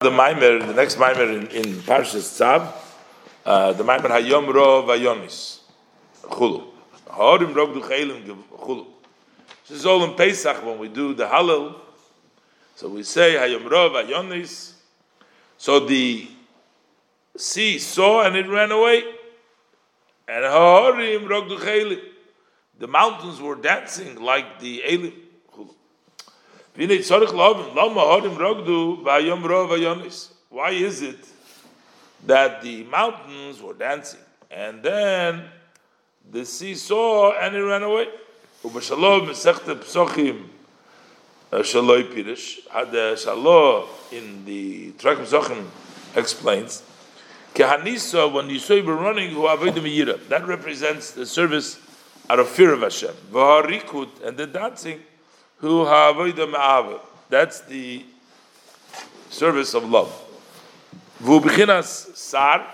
The Maimer, the next Maimer in, in Parshas Tzav, uh, the Maimer Hayom Ro Vayonis, Chulu. Ha'orim Rog Du Chelim Chulu. This is all in Pesach when we do the Hallel. So we say Hayom Ro Vayonis. So the sea saw and it ran away. And Ha'orim Rog Du Chelim. The mountains were dancing like the Elim. Why is it that the mountains were dancing and then the sea saw and it ran away? The shalom uh, in the Trakim Zochim explains. Kehanisa, when were running, that represents the service out of fear of Hashem. And the dancing who That's the service of love. V'ubichinas sar,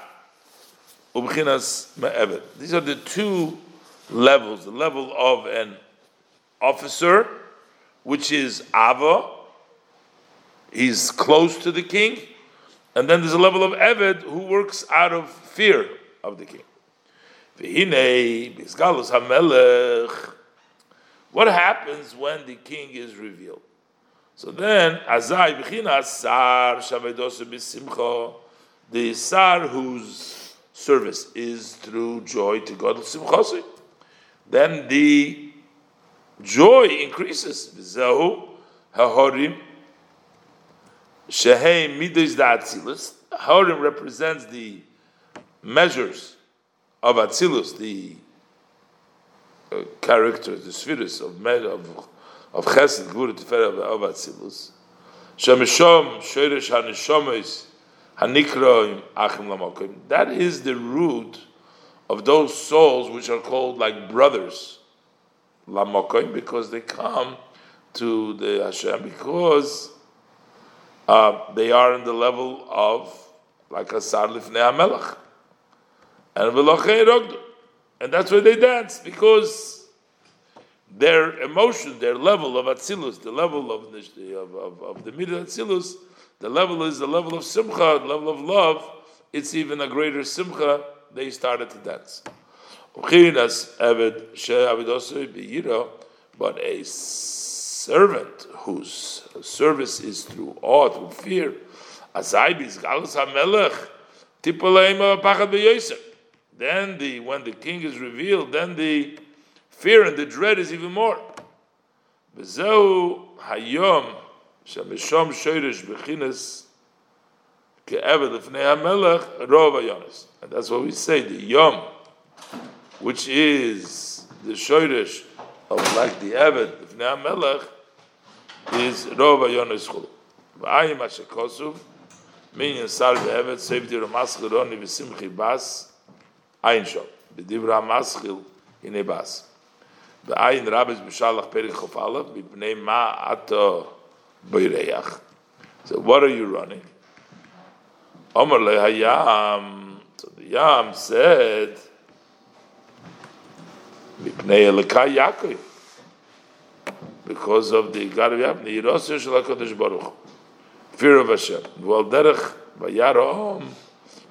ubichinas me'eved. These are the two levels. The level of an officer, which is ava, he's close to the king, and then there's a level of eved who works out of fear of the king. Hamelech what happens when the king is revealed? So then, Azai B'china Sar Shavedosu B'Simcha, the Sar whose service is through joy to God Simchasi, then the joy increases. V'zehu Hahorim Shehei Midas Da'atzilus. Hahorim represents the measures of Atzilus, the characters, the spheres of of of Chesed, Gvura, Tiferet of Atzilus. Shemeshom Shoresh Hanishomes Hanikroim Achim Lamokim. That is the root of those souls which are called like brothers Lamokim because they come to the Hashem because uh, they are in the level of like a Sar Lifnei HaMelech. And Velochay Rogdu. And that's why they dance, because their emotion, their level of Atzilus, the level of of, of, of the Midah Atzilus, the level is the level of Simcha, the level of love, it's even a greater Simcha, they started to dance. But a servant whose service is through awe, through fear, then the when the king is revealed, then the fear and the dread is even more. V'zeu hayom shamishom shoyrish b'chinas ke'eved l'fnei hamelech rov hayonis. And that's what we say, the yom, which is the shoyrish of like the eved l'fnei hamelech, is rov hayonis chulu. V'ayim be'eved, sevdi v'simchi bas, Ein Shom. B'divra Maschil in Ebas. B'ayin Rabbis B'shalach Perik Chof Aleph B'pnei Ma Ato B'yireach. So what are you running? Omer Le Hayam. So the Yam said B'pnei Elekai Yaakov. Because of the God of. Niros Yishal HaKadosh Baruch. Fear of Hashem. Well, derech Vayarom.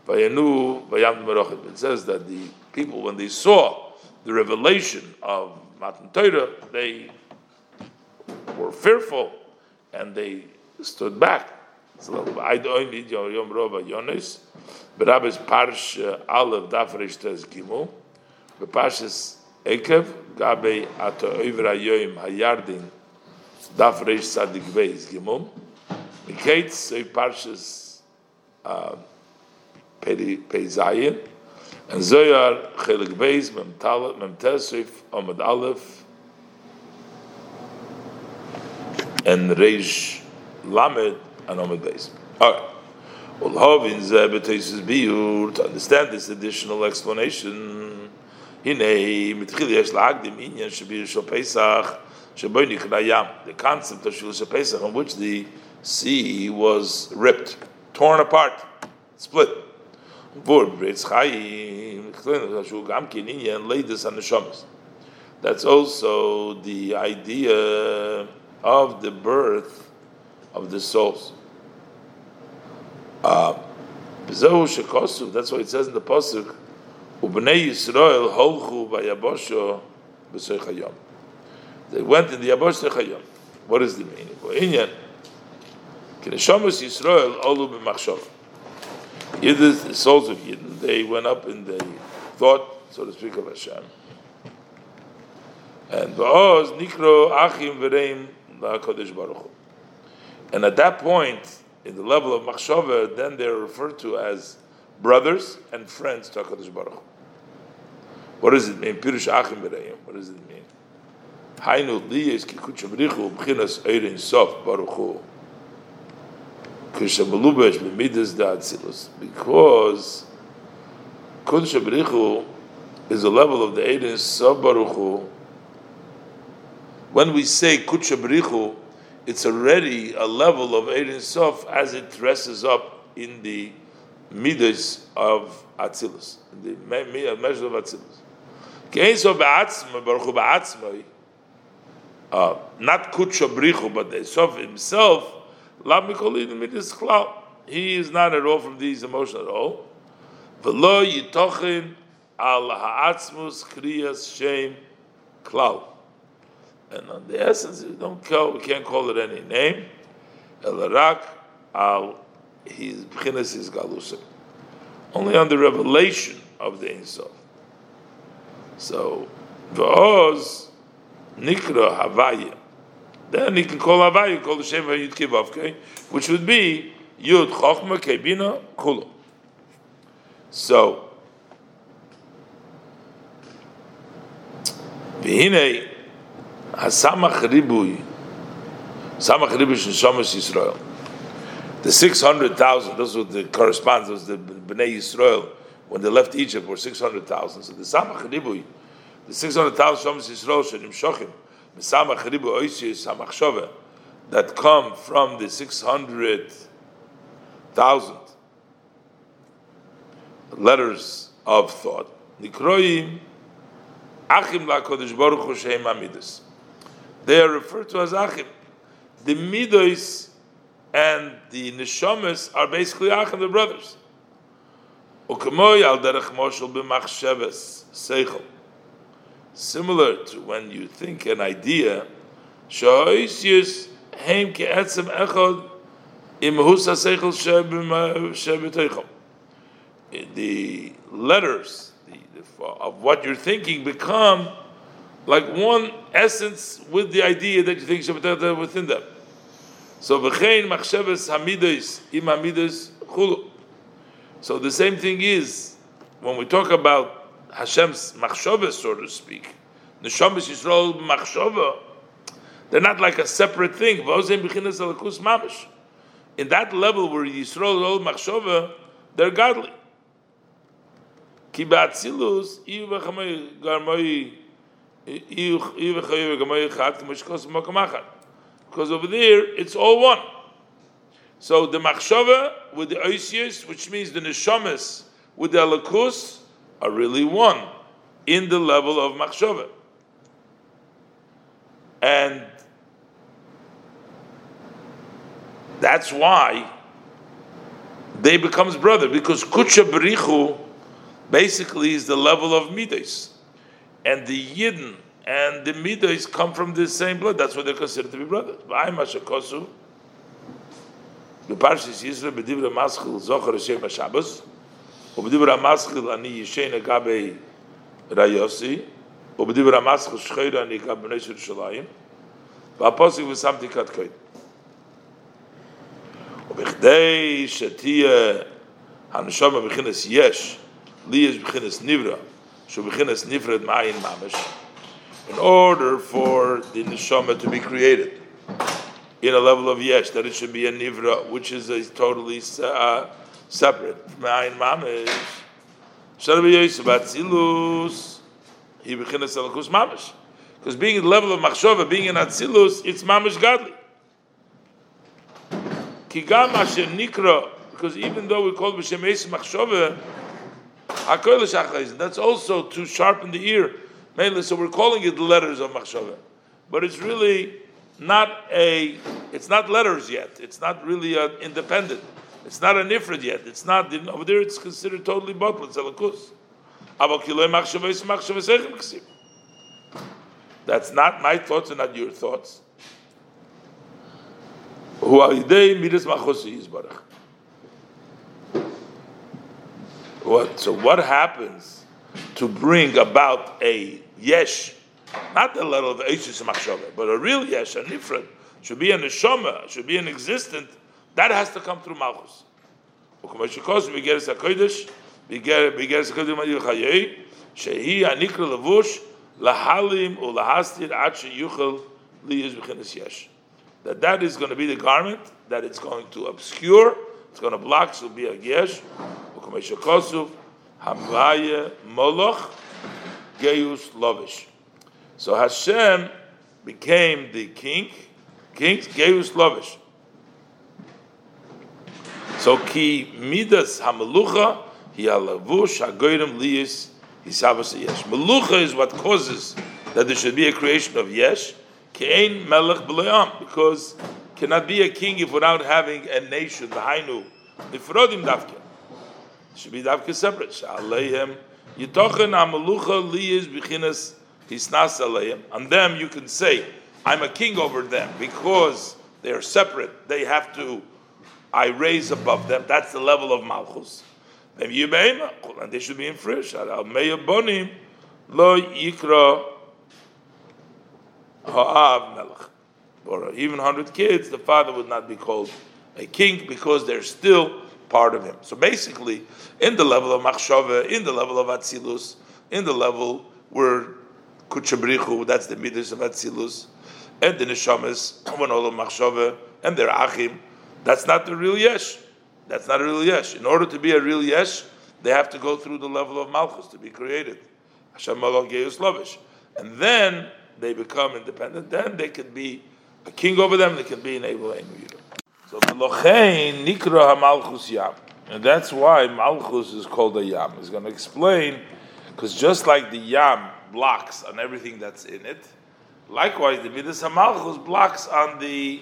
It says that the people, when they saw the revelation of Matan Torah, they were fearful and they stood back. I don't need your Yom Rova Yonis, but Rabbis Parsh Aleph Dafresh Tez Gimel, but Parshas Ekev Gabe Ato Oivra Yoim Hayardin Dafresh Sadik Beis Gimel. Miketz Soy Parshas uh, Pei Zayin, and Zoyar Chelik Beis Mem Tesif Omad Aleph, and Reish Lamed and Omad Beis. All right. To understand this additional explanation. The concept of shul Pesach on which the sea was ripped, torn apart, split. That's also the idea of the birth of the souls. Uh, Shekosu, that's why it says in the Pasuk, Ubnei Yisrael holchu vayabosho b'soich. They went in the Yabosh Hayom. What is the meaning? Inyan, Kineshamas Yisrael olu b'machshava. Yidden, the souls of Yidden, they went up in the thought, so to speak, of Hashem. And Ba'oz Nikro Achim V'reim LaKadosh Baruch Hu. And at that point, in the level of Machshava, then they're referred to as brothers and friends to HaKadosh Baruch Hu. What does it mean? Pirush Achim V'reim. What does it mean? Hainu liyes ki kuchabrichu b'chinas eirin sof Baruch Hu. Because Kudshabrichu is a level of the eirin sof Baruch Hu. When we say Kudshabrichu, it's already a level of eirin sof as it dresses up in the midas of Atzilus, in the measure of Atzilus. Kein so ba'atzma, Baruch Hu ba'atzma, uh, not kutsha brichu, but the sof himself, he is not at all from these emotions at all. V'lo yitochin al ha'atzmus kriyas shem klal. And on the essence, we don't call, we can't call it any name. Elarak al his b'chinas his galusim. Only on the revelation of the Sof. So, v'oz Nikra Havaya. Then he can call Havaya, call the Shem Yud Kivavke, which would be Yud Chochma Kebina Kulu. So, Hasamach Ribui. Samach Ribui Shomas Yisrael the 600,000, those were the correspondence, those the Bnei Yisrael, when they left Egypt, were 600,000. So the Samach Ribui, the 600,000 Shomas Yisrael Shenim Shochim, That come from the 600,000 letters of thought, Nikroim Achim LaKodesh Baruch Amidus. They are referred to as Achim. The Midos and the Neshamas are basically Achim, the brothers. Ukemoy al derech moshel b'machsheves seichel similar to when you think an idea, the letters the, the, of what you're thinking become like one essence with the idea that you think within them. So v'chein machshavas hamidas im hamidas chulu. So the same thing is when we talk about Hashem's machshava, so to speak. Neshamas Yisrael machshava, they're not like a separate thing. In that level where Yisrael machshava, they're godly. Because over there, it's all one. So the machshava with the oisius, which means the neshamas with the alakus, are really one in the level of machshava. And that's why they becomes brother because kucha berichu basically is the level of midas, and the yidden and the midas come from the same blood. That's why they're considered to be brothers. The Parshas Yisrael b'divra maschil zocher Hashem Shabbos. ובדיבר המסחיל אני ישן לגבי ראיוסי, ובדיבר המסחיל שחיר אני לגבי בני ירושלים, והפוסק ושמתי כת קודם. ובכדי שתהיה הנשמה בכינס יש, לי יש בכינס נברא, שהוא בכינס נפרד מעין ממש, in order for the neshama to be created in a level of yesh, that it should be a nivra, which is a totally uh, separate from Ayin Mamish. Shalabi Yosef Atzilus, he bechinas Elikus Mamish. Because being at the level of Machshova, being in Atzilus, it's Mamish godly. Kigam Asher Nikra, because even though we call B'Shem Yosef Machshova, that's also to sharpen the ear. Mainly, so we're calling it the letters of Machshova. But it's really not a, it's not letters yet. It's not really uh, independent It's not a nifred yet. It's not over there. It's considered totally bottled. It's alakus. That's not my thoughts and not your thoughts. What? So what happens to bring about a yesh, not the level of Eishis Machshava, but a real yesh, a nifred, should be an neshama, should be an existent, that has to come through Malchus. we get a we get we a kodesh ma'il chayei, shehi anikra levush lahalim u lahastir ad sheyuchel liyuz yesh. That that is going to be the garment that it's going to obscure, it's going to block, so be a yesh. U'kamei hamvaye moloch geus lovish. So Hashem became the king, king geus lovish. So ki midas hamalucha hi alavush hagoyim liyis hisavas yesh. Malucha is what causes that there should be a creation of yesh. Kein melech b'le'am because cannot be a king if without having a nation. V'hainu nifrodim davke. Should be davke separate. Sha'aleihem yitochen hamalucha liyis b'chinas hisnas aleihem. On them you can say, I'm a king over them because they are separate. They have to I raise above them. That's the level of malchus. And they should be in fresh. Lo yikra ha'av melech. Or even hundred kids, the father would not be called a king because they're still part of him. So basically, in the level of machshava, in the level of atzilus, in the level where kutchabrichu, that's the midas of atzilus, and the neshamas, when all of machshava, and their achim, that's not the real yesh. That's not a real yesh. In order to be a real yesh, they have to go through the level of malchus to be created. Hashem And then they become independent. Then they can be a king over them. They can be an able So nikra malchus yam, and that's why malchus is called a yam. He's going to explain because just like the yam blocks on everything that's in it, likewise the midas malchus blocks on the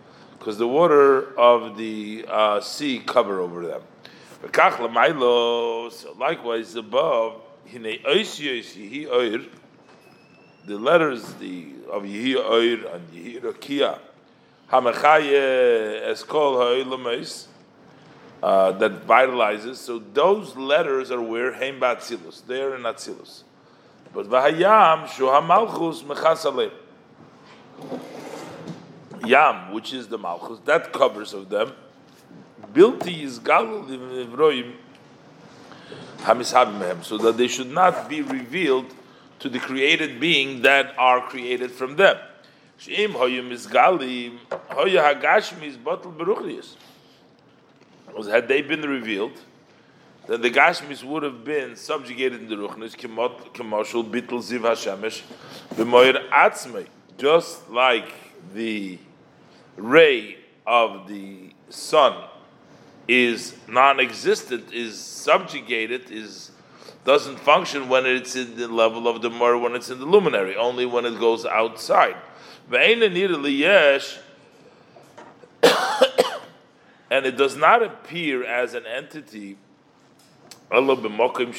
because the water of the uh, sea cover over them. So likewise, above, the letters the of Yehi Oir and Yehi Rakia, Hamachaye Eskol Ha'ilamais, uh, that vitalizes. So those letters are where Heim Batzilus, they're in Atzilus. But Vahayam Shu Hamalchus Mechas Yam, which is the Malchus, that covers of them. Bilti is Galul Ivroim Hamishabim so that they should not be revealed to the created being that are created from them. Shim Hoyum is Galim, Hoya Hagashim is Bottle Beruchlius. Had they been revealed, then the Gashmis would have been subjugated in the Ruchnis, Kemoshul Bittel Ziv Hashemesh, B'moyer Atzmei, just like the ray of the sun is non-existent, is subjugated, is doesn't function when it's in the level of the mur, when it's in the luminary, only when it goes outside. and it does not appear as an entity Allah b'mokim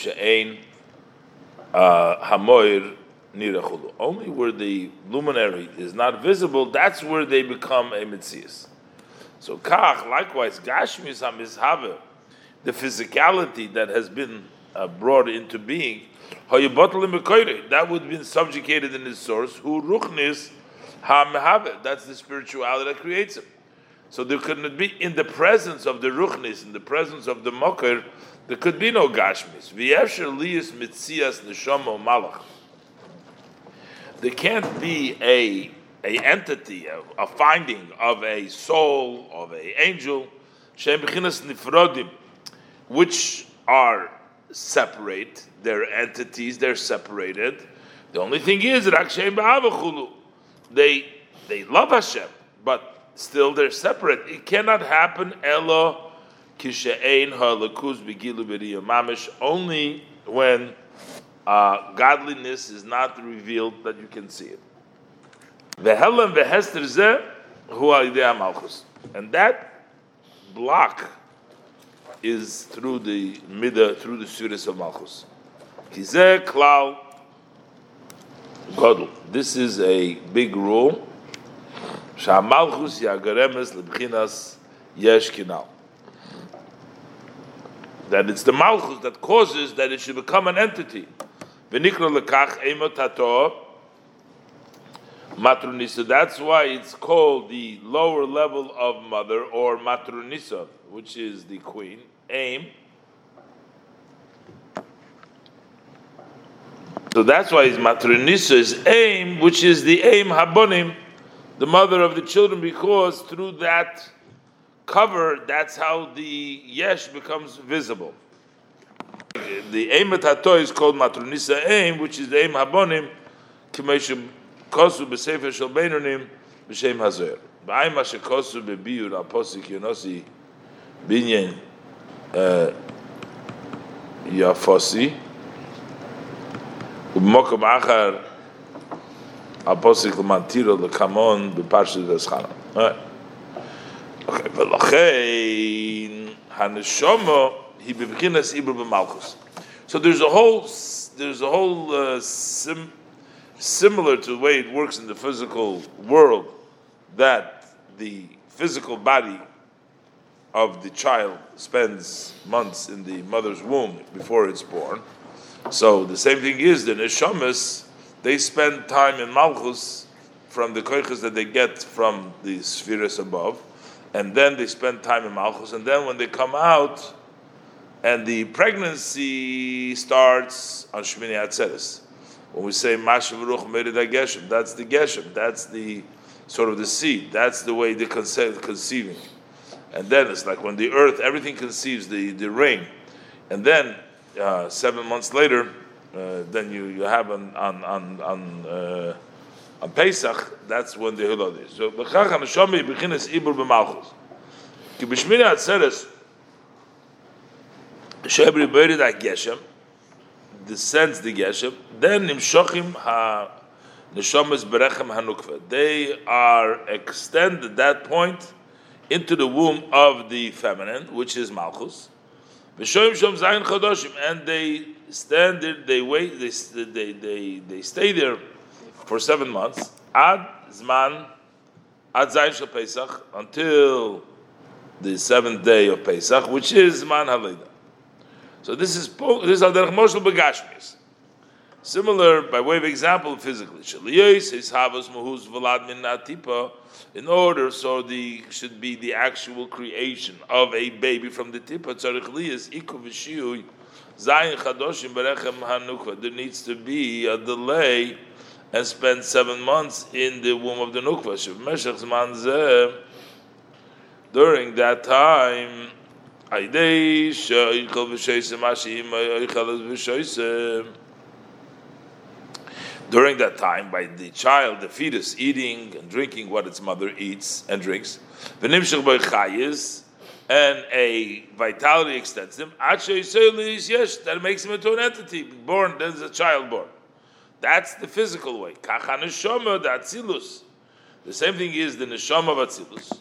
hamoir only where the luminary is not visible, that's where they become a mitzias. So kach, likewise, gashmis hamizhave, the physicality that has been uh, brought into being, that would be subjugated in his source, who ruchnis hamhave, that's the spirituality that creates him. So there couldn't be in the presence of the ruchnis, in the presence of the mokir, there could be no gashmis. V'yevsher liyis mitzias neshama malach there can't be a a entity, a, a, finding of a soul, of a angel, Nifrodim, which are separate, they're entities, they're separated. The only thing is, they they love Hashem, but still they're separate. It cannot happen Elo Kishe'ein Ha'lakuz Begilu Mamish, only when uh, godliness is not revealed that you can see it. Vehelam vehester zeh hu idea malchus, and that block is through the midah, through the surahs of malchus. Kizeh klal. This is a big rule. That it's the malchus that causes that it should become an entity. V'nikra lekach matrunisa. That's why it's called the lower level of mother or matrunisa, which is the queen. Aim. So that's why his matronisa is aim, which is the aim habonim, the mother of the children, because through that cover, that's how the yesh becomes visible the aim tato is called matronisa aim, which is the aim habonim, k'meishim kosu b'sefer shel beinonim b'shem hazer. B'ayim asher kosu b'biyur al-posik yonosi binyen uh, yafosi, ובמוקם אחר הפוסק למנטירו לקמון בפרשת דסחנה. אוקיי, ולכן הנשומו he bebechinas ibur b'malchus. So there's a whole there's a whole uh, sim, similar to the way it works in the physical world that the physical body of the child spends months in the mother's womb before it's born. So the same thing is the neshamas they spend time in malchus from the koiches that they get from the spheres above, and then they spend time in malchus, and then when they come out and the pregnancy starts on Shmini Atzeres. When we say Mashav Merida Geshem, that's the Geshem, that's the sort of the seed, that's the way they conce- conceiving. And then it's like when the earth, everything conceives the, the rain. And then uh, seven months later, uh, then you, you have on, on, on, on, uh, on Pesach, that's when the Hilod is. So, B'chach HaNeshomi B'chinas Ibur B'malchus. Ki B'shmini Atzeres, Shebri buried at Geshem, descends the Geshem, then Nimshochim ha Neshomas Berechem Hanukva. They are extended at that point into the womb of the feminine, which is Malchus. V'shoim Shom Zayin Chodoshim, and they stand there, they wait, they, they, they, they stay there for seven months, Ad Zman, Ad Zayin Shal Pesach, until the seventh day of Pesach, which is Zman Halida. So this is this is al derech begashmis. Similar, by way of example, physically. In order, so the should be the actual creation of a baby from the tipa. There needs to be a delay and spend seven months in the womb of the nukva. During that time, during that time, by the child, the fetus, eating and drinking what its mother eats and drinks, the Nimshakhboy Khaeas, and a vitality extends him, yesh, that makes him into an entity, born, then there's a child born. That's the physical way. The same thing is the neshama of Atzilus.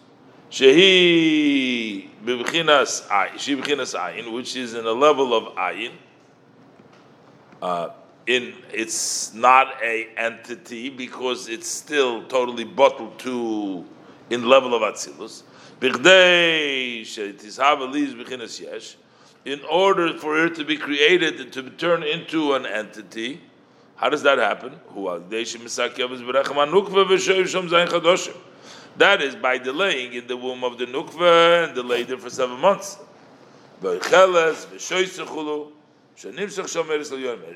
Shehi b'bchinas ayin, ayin, which is in a level of ayin. Uh, in it's not a entity because it's still totally bottled to in level of atzilus. In order for it to be created and to turn into an entity, how does that happen? That is by delaying in the womb of the nukva and delayed it for seven months. It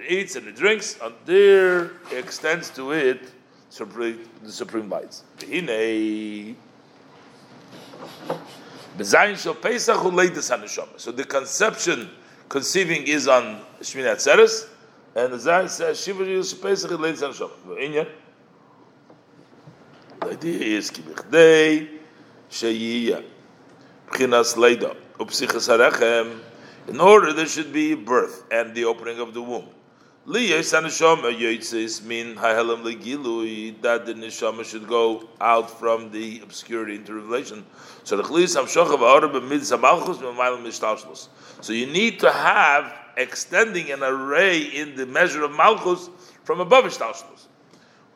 eats and it drinks, and there extends to it the supreme lights. So the conception, conceiving is on Shmini Atzeres, and the Zayin says Shiva Yus Pesach Leidas Haneshama. The idea is ki bichdei b'chinas leida upsichas harechem. In order there should be birth and the opening of the womb. Liyos haneshama yotzis mean hahelam legilui that the neshama should go out from the obscurity into revelation. So the chlis hamshocha v'ara b'midzas hamalchus b'maylam mishtalshlos. So you need to have extending an array in the measure of malchus from above ishtalshlos.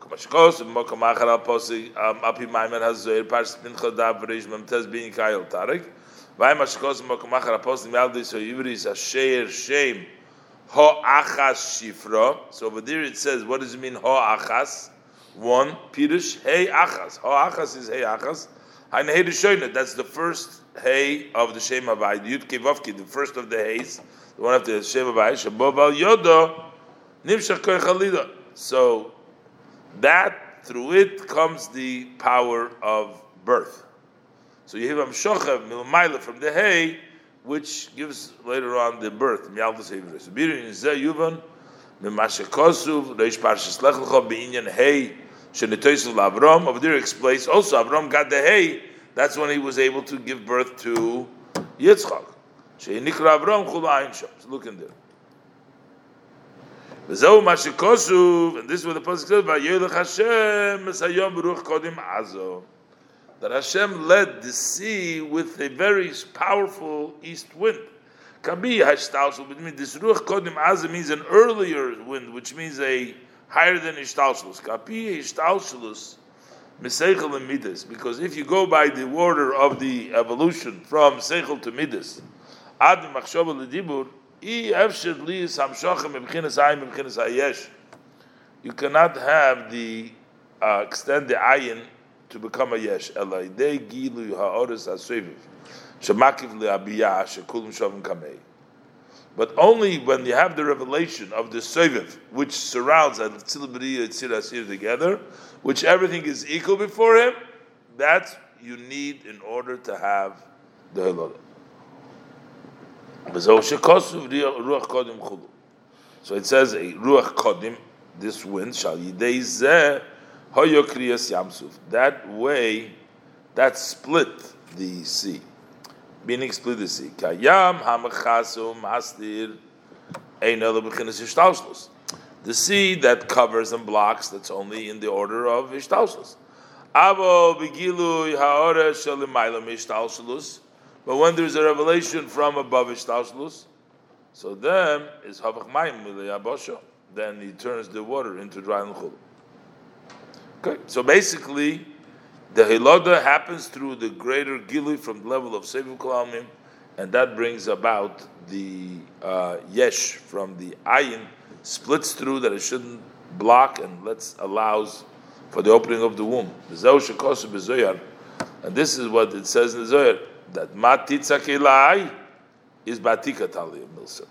Mashkos and Achar Al Posi um, Api Maimer Hazoir Parsh Mincha Dav Reish Memtez Bin Kayel Tarek. Vay Mashkos and Mokam Achar Al Posi Maldi So Yivris Asher Shem Ho Achas Shifra. So over there it says what does it mean Ho Achas one Pirush Hey Achas. Ho Achas is Hey Achas. Hain Hey Rishoyna that's the first Hey of the Shem Havai Yud Kevavki the first of the Heys the one after the Shem Havai Shabov Al Yodo Nimshach Koy Chalida so that through it comes the power of birth. So you have Amshocha Milmaila from the hay, which gives later on the birth. Over there explains also Avram got the hay. That's when he was able to give birth to Yitzchak. Look in there. And this is what the pasuk says, "Vayelech Hashem beruch kodim azo." That Hashem led the sea with a very powerful east wind. Kabi hashtalshul, which means this ruach kodim azo means an earlier wind, which means a higher than ishtalshulus. Kabi ishtalshulus miseichel and midas, because if you go by the order of the evolution from seichel to midas, ad machshava you cannot have the uh, extend the ayin to become a yesh. But only when you have the revelation of the seviv, which surrounds and together, which everything is equal before him, that you need in order to have the halalah. So it says a ruach kodim, this wind shall yidei zeh yamsuf. That way, that split the sea, meaning split the sea. Kayam hamachasu mastir ein elo b'chinas. The sea that covers and blocks, that's only in the order of ishtalshlos. Avo begilu haora shalimayla ishtalshlos. But when there's a revelation from above Ishtalshlus, so then is Havach Mayim Abosho. Then he turns the water into dry and chul. Okay, so basically, the Hiloda happens through the greater Gili from the level of Seviv Kalamim, and that brings about the uh, Yesh from the Ayin, splits through that it shouldn't block and lets allows for the opening of the womb. And this is what it says in the Zohar that matitzak elai is batika talia milsa.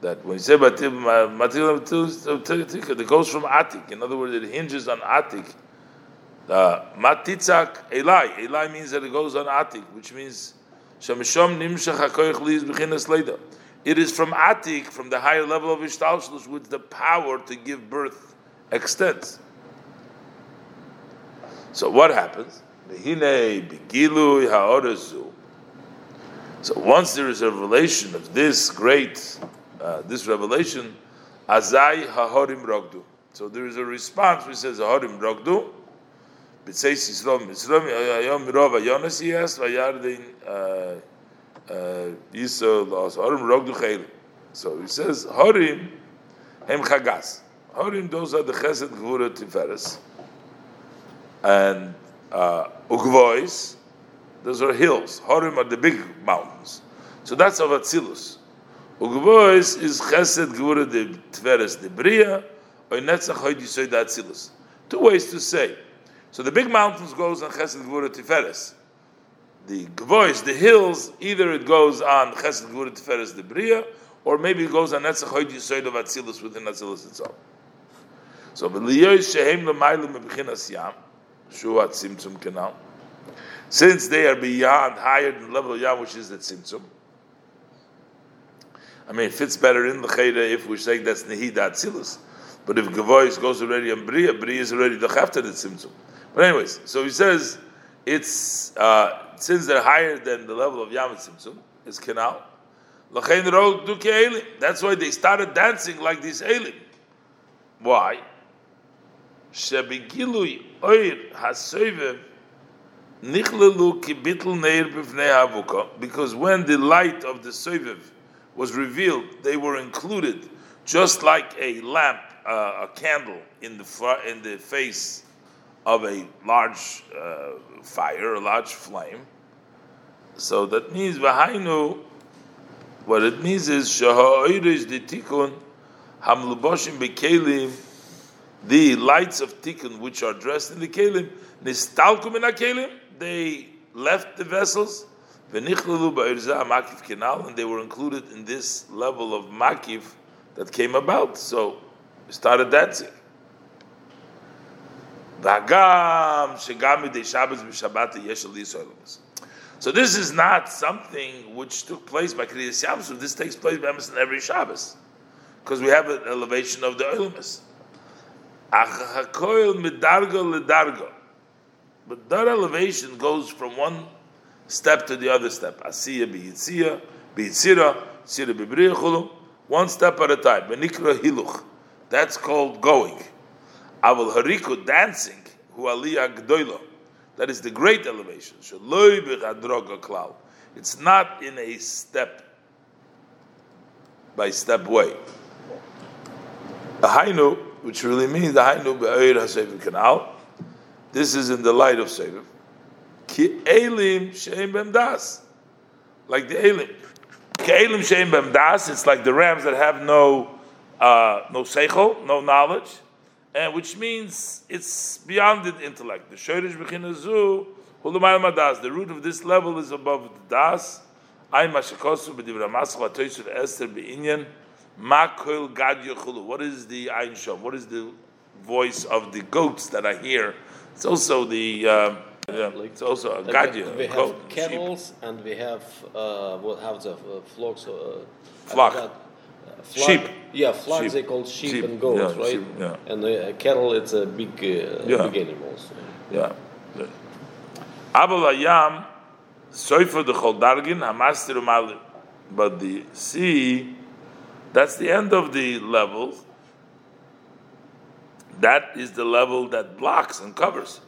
That when you say batika, it goes from atik. In other words, it hinges on atik. Matitzak elai. Elai means that it goes on atik, which means shamishom nimshach hakoich liz b'chinas leida. It is from atik, from the higher level of ishtalshlus, with the power to give birth extends. So what happens? So once there is a revelation of this great, uh, this revelation, azai hahorim rogdu. So there is a response which says hahorim rogdu. B'tzeis Yisrael Mitzrayim Yom Mirov Ayonas Yes Vayardin uh, uh, Los Rogdu. So he says Harim Hem Chagas. Harim those are the Chesed Gvura Tiferes. And Uh, Ugvois, those are hills. Horim are the big mountains. So that's of Atzilus. Ugvois is Chesed Gvura de Tveres de Bria, or Netzach Hoyd Yisoy de Atzilus. Two ways to say. So the big mountains goes on Chesed Gvura Tiferes. The Gvois, the hills, either it goes on Chesed Gvura Tiferes de Bria, or maybe it goes on Netzach Hoyd Yisoy of Atzilus within Atzilus itself. So, Shehem L'maylu Mebechinas Yam, Shuat Simtzum Kenal. since they are beyond higher than the level of Yam, which is the Tzimtzum. I mean, it fits better in the Chayda if we're saying that's Nehida Atzilus. But if Gavois goes already on Bria, Bria is already the Chafta the Tzimtzum. But anyways, so he says it's uh, since they're higher than the level of Yam and Tzimtzum, it's Canal. That's why they started dancing like these Elim. Why? Because when the light of the soivev was revealed, they were included, just like a lamp, uh, a candle in the fr- in the face of a large uh, fire, a large flame. So that means. What it means is shaha'irish the tikkun hamluboshim bekelim the lights of tikkun which are dressed in the kelim nistalkum in kelim they left the vessels kenal and they were included in this level of makif that came about. So we started dancing. So this is not something which took place by Kriyas Yamsuf. This takes place by Emerson every Shabbos because we have an elevation of the Ilmas. But that elevation goes from one step to the other step. Asiya biyitzia, biyitzira, sira bibriya one step at a time. Benikra hiluch. That's called going. Aval hariku, dancing, hu aliyah. That is the great elevation. It's not in a step by step way. The hainu, which really means the hainu be'oir haseviv canal. This is in the light of seviv. Ki elim sheim bemdas, like the elim. Ki elim sheim bemdas. It's like the rams that have no uh, no seichel, no knowledge, and which means it's beyond the intellect. The shoyrish b'chinazu hulumayel madas. The root of this level is above the das. Ay mashikosu b'divra masach v'toysul Esther be'inyan. What is the Ein Shom? What is the voice of the goats that I hear? It's also the uh, yeah, like, it's also a gadya. We have goat, kettles sheep. and we have uh, what have the uh, flocks. Uh, flock. Uh, sheep. Yeah, flocks sheep. they call sheep, sheep. and goats, yeah, right? Sheep, yeah. And the kettle, it's a big, uh, yeah. big animals. Yeah. Abalayam, soifer the choldargin hamaster But the sea that's the end of the level. That is the level that blocks and covers.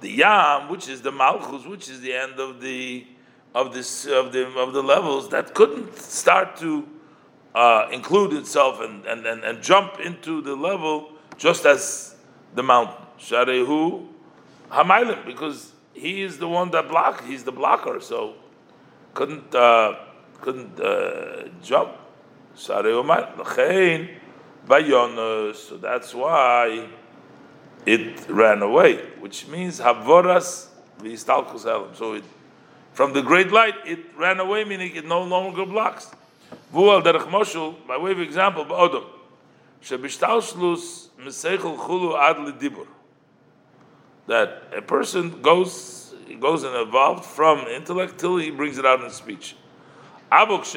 The yam, which is the malchus, which is the end of the of this of the of the levels, that couldn't start to uh, include itself and, and, and, and jump into the level just as the mountain. Sharehu Hamailim, because he is the one that blocked. He's the blocker, so couldn't uh, couldn't uh, jump. So that's why it ran away, which means havoras v'istalkus elam. So it, from the great light, it ran away, meaning it no longer blocks. Vual derech moshul, by way of example, ba'odom, shebishtalshlus mesechel chulu ad lidibur that a person goes goes and evolved from intellect till he brings it out in speech. But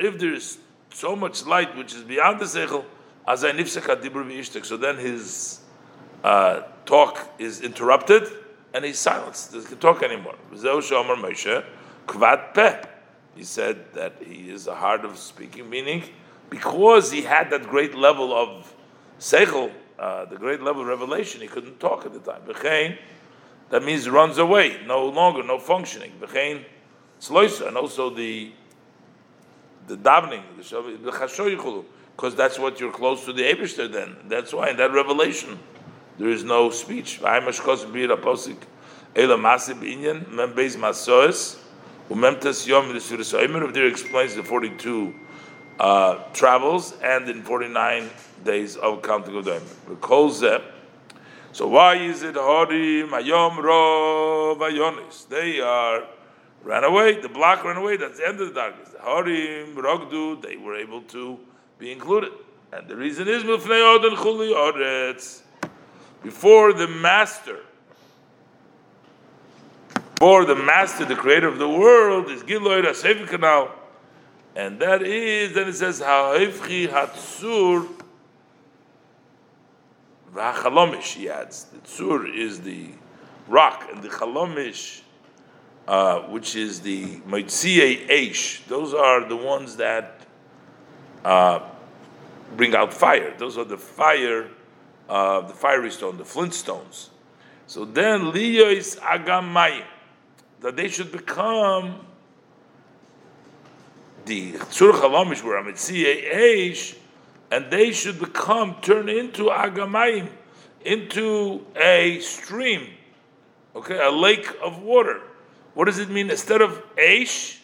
if there is so much light which is beyond the seichel, so then his uh, talk is interrupted and he's silenced. He doesn't talk anymore. He said that he is a hard of speaking, meaning because he had that great level of seichel, uh, the great level of revelation, he couldn't talk at the time. B'chein, that means runs away, no longer, no functioning. B'chein, sloisa, and also the the davening, the because that's what you're close to the Abishter then. That's why in that revelation there is no speech. If there explains the 42 uh, travels and in 49 days of counting of Doim. Recalls them. So why is it Horim Ayom Rov Ayonis? They are ran away. The block ran away. That's the end of the darkness. The Harim, Rogdu, they were able to be included. And the reason is. Before the master, before the master, the creator of the world, is Giloy Canal. And that is, then it says, Ha'ifchi Hatsur V'achalomish, he adds. The Tsur is the rock, and the Chalomish, uh, which is the Moitziye Eish, those are the ones that uh, bring out fire. Those are the fire, uh, the fiery stone, the flint stones. So then, Liyois Agamayim, that they should become the Tzur Chalomish, where Amitziye Eish, and they should become, turn into Agamayim, into a stream, okay, a lake of water. What does it mean? Instead of Eish,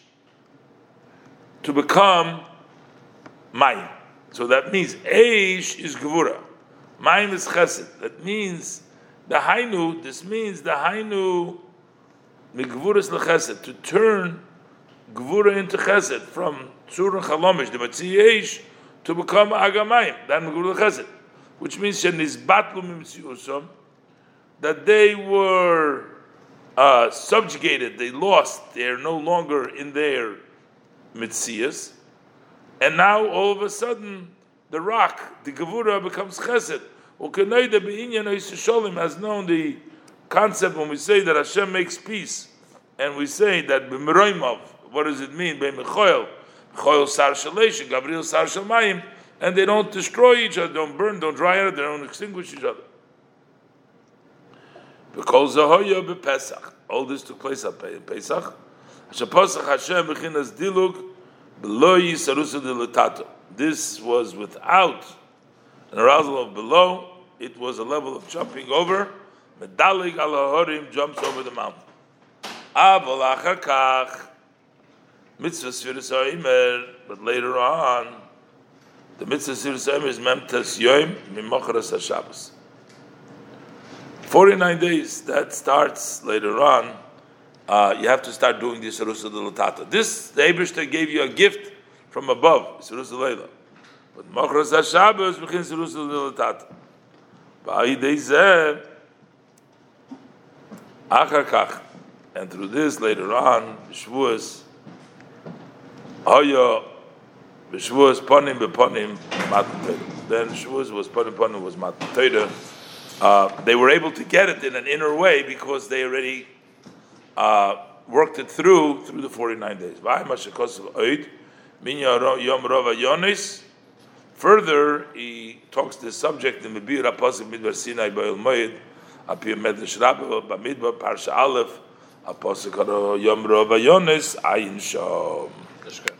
to become Mayim. So that means Eish is Gevura. Mayim is Chesed. That means the Hainu, this means the Hainu Migvuras Lechesed, to turn Gevura into Chesed from Tzur and Chalomish, the Matzi Eish, to become Agamayim, then Migvuras Lechesed. Which means Shenizbatlu Mimtziusam, that they were uh, subjugated, they lost, they're no longer in their mitzias, and now all of a sudden the rock, the gevura, becomes chesed. Ukenoida be'inyan Yisraelim has known the concept when we say that Hashem makes peace, and we say that b'meroimov, what does it mean? Be'mechoyel, choyel sar shalesh, Gabriel sar shamayim, and they don't destroy each other, don't burn, don't dry out, they don't extinguish each other. Because Zahoya bePesach. All this took place at Pesach. Shapasach Hashem bechinas dilug below yisarusa dilatato. This was without an arousal of below. It was a level of jumping over. Medalig alahorim jumps over the mountain. Aval achakach mitzvah sfiris But later on, the mitzvah sfiris is memtes yoim mimocharas Shabbos. 49 days, that starts later on. Uh, you have to start doing this Sarusa Latata. This, the Abishter gave you a gift from above, Sarusa Leila. But Machras HaShabbos begin Sarusa Latata. Ba'idei Achar Kach. And through this, later on, Shavuos, Hoyo, Shavuos Ponim Beponim Matan Then Shavuos was Ponim Ponim was Matan uh, they were able to get it in an inner way because they already uh, worked it through through the 49 days. Further, he talks this subject in Mebir Apostle Midbar Sinai Ba'il Moed, Apir Medrash Rabbah, Bamidbar Parsha Aleph, Apostle Yom Rova Yonis, Ayin Shom. Mishkan.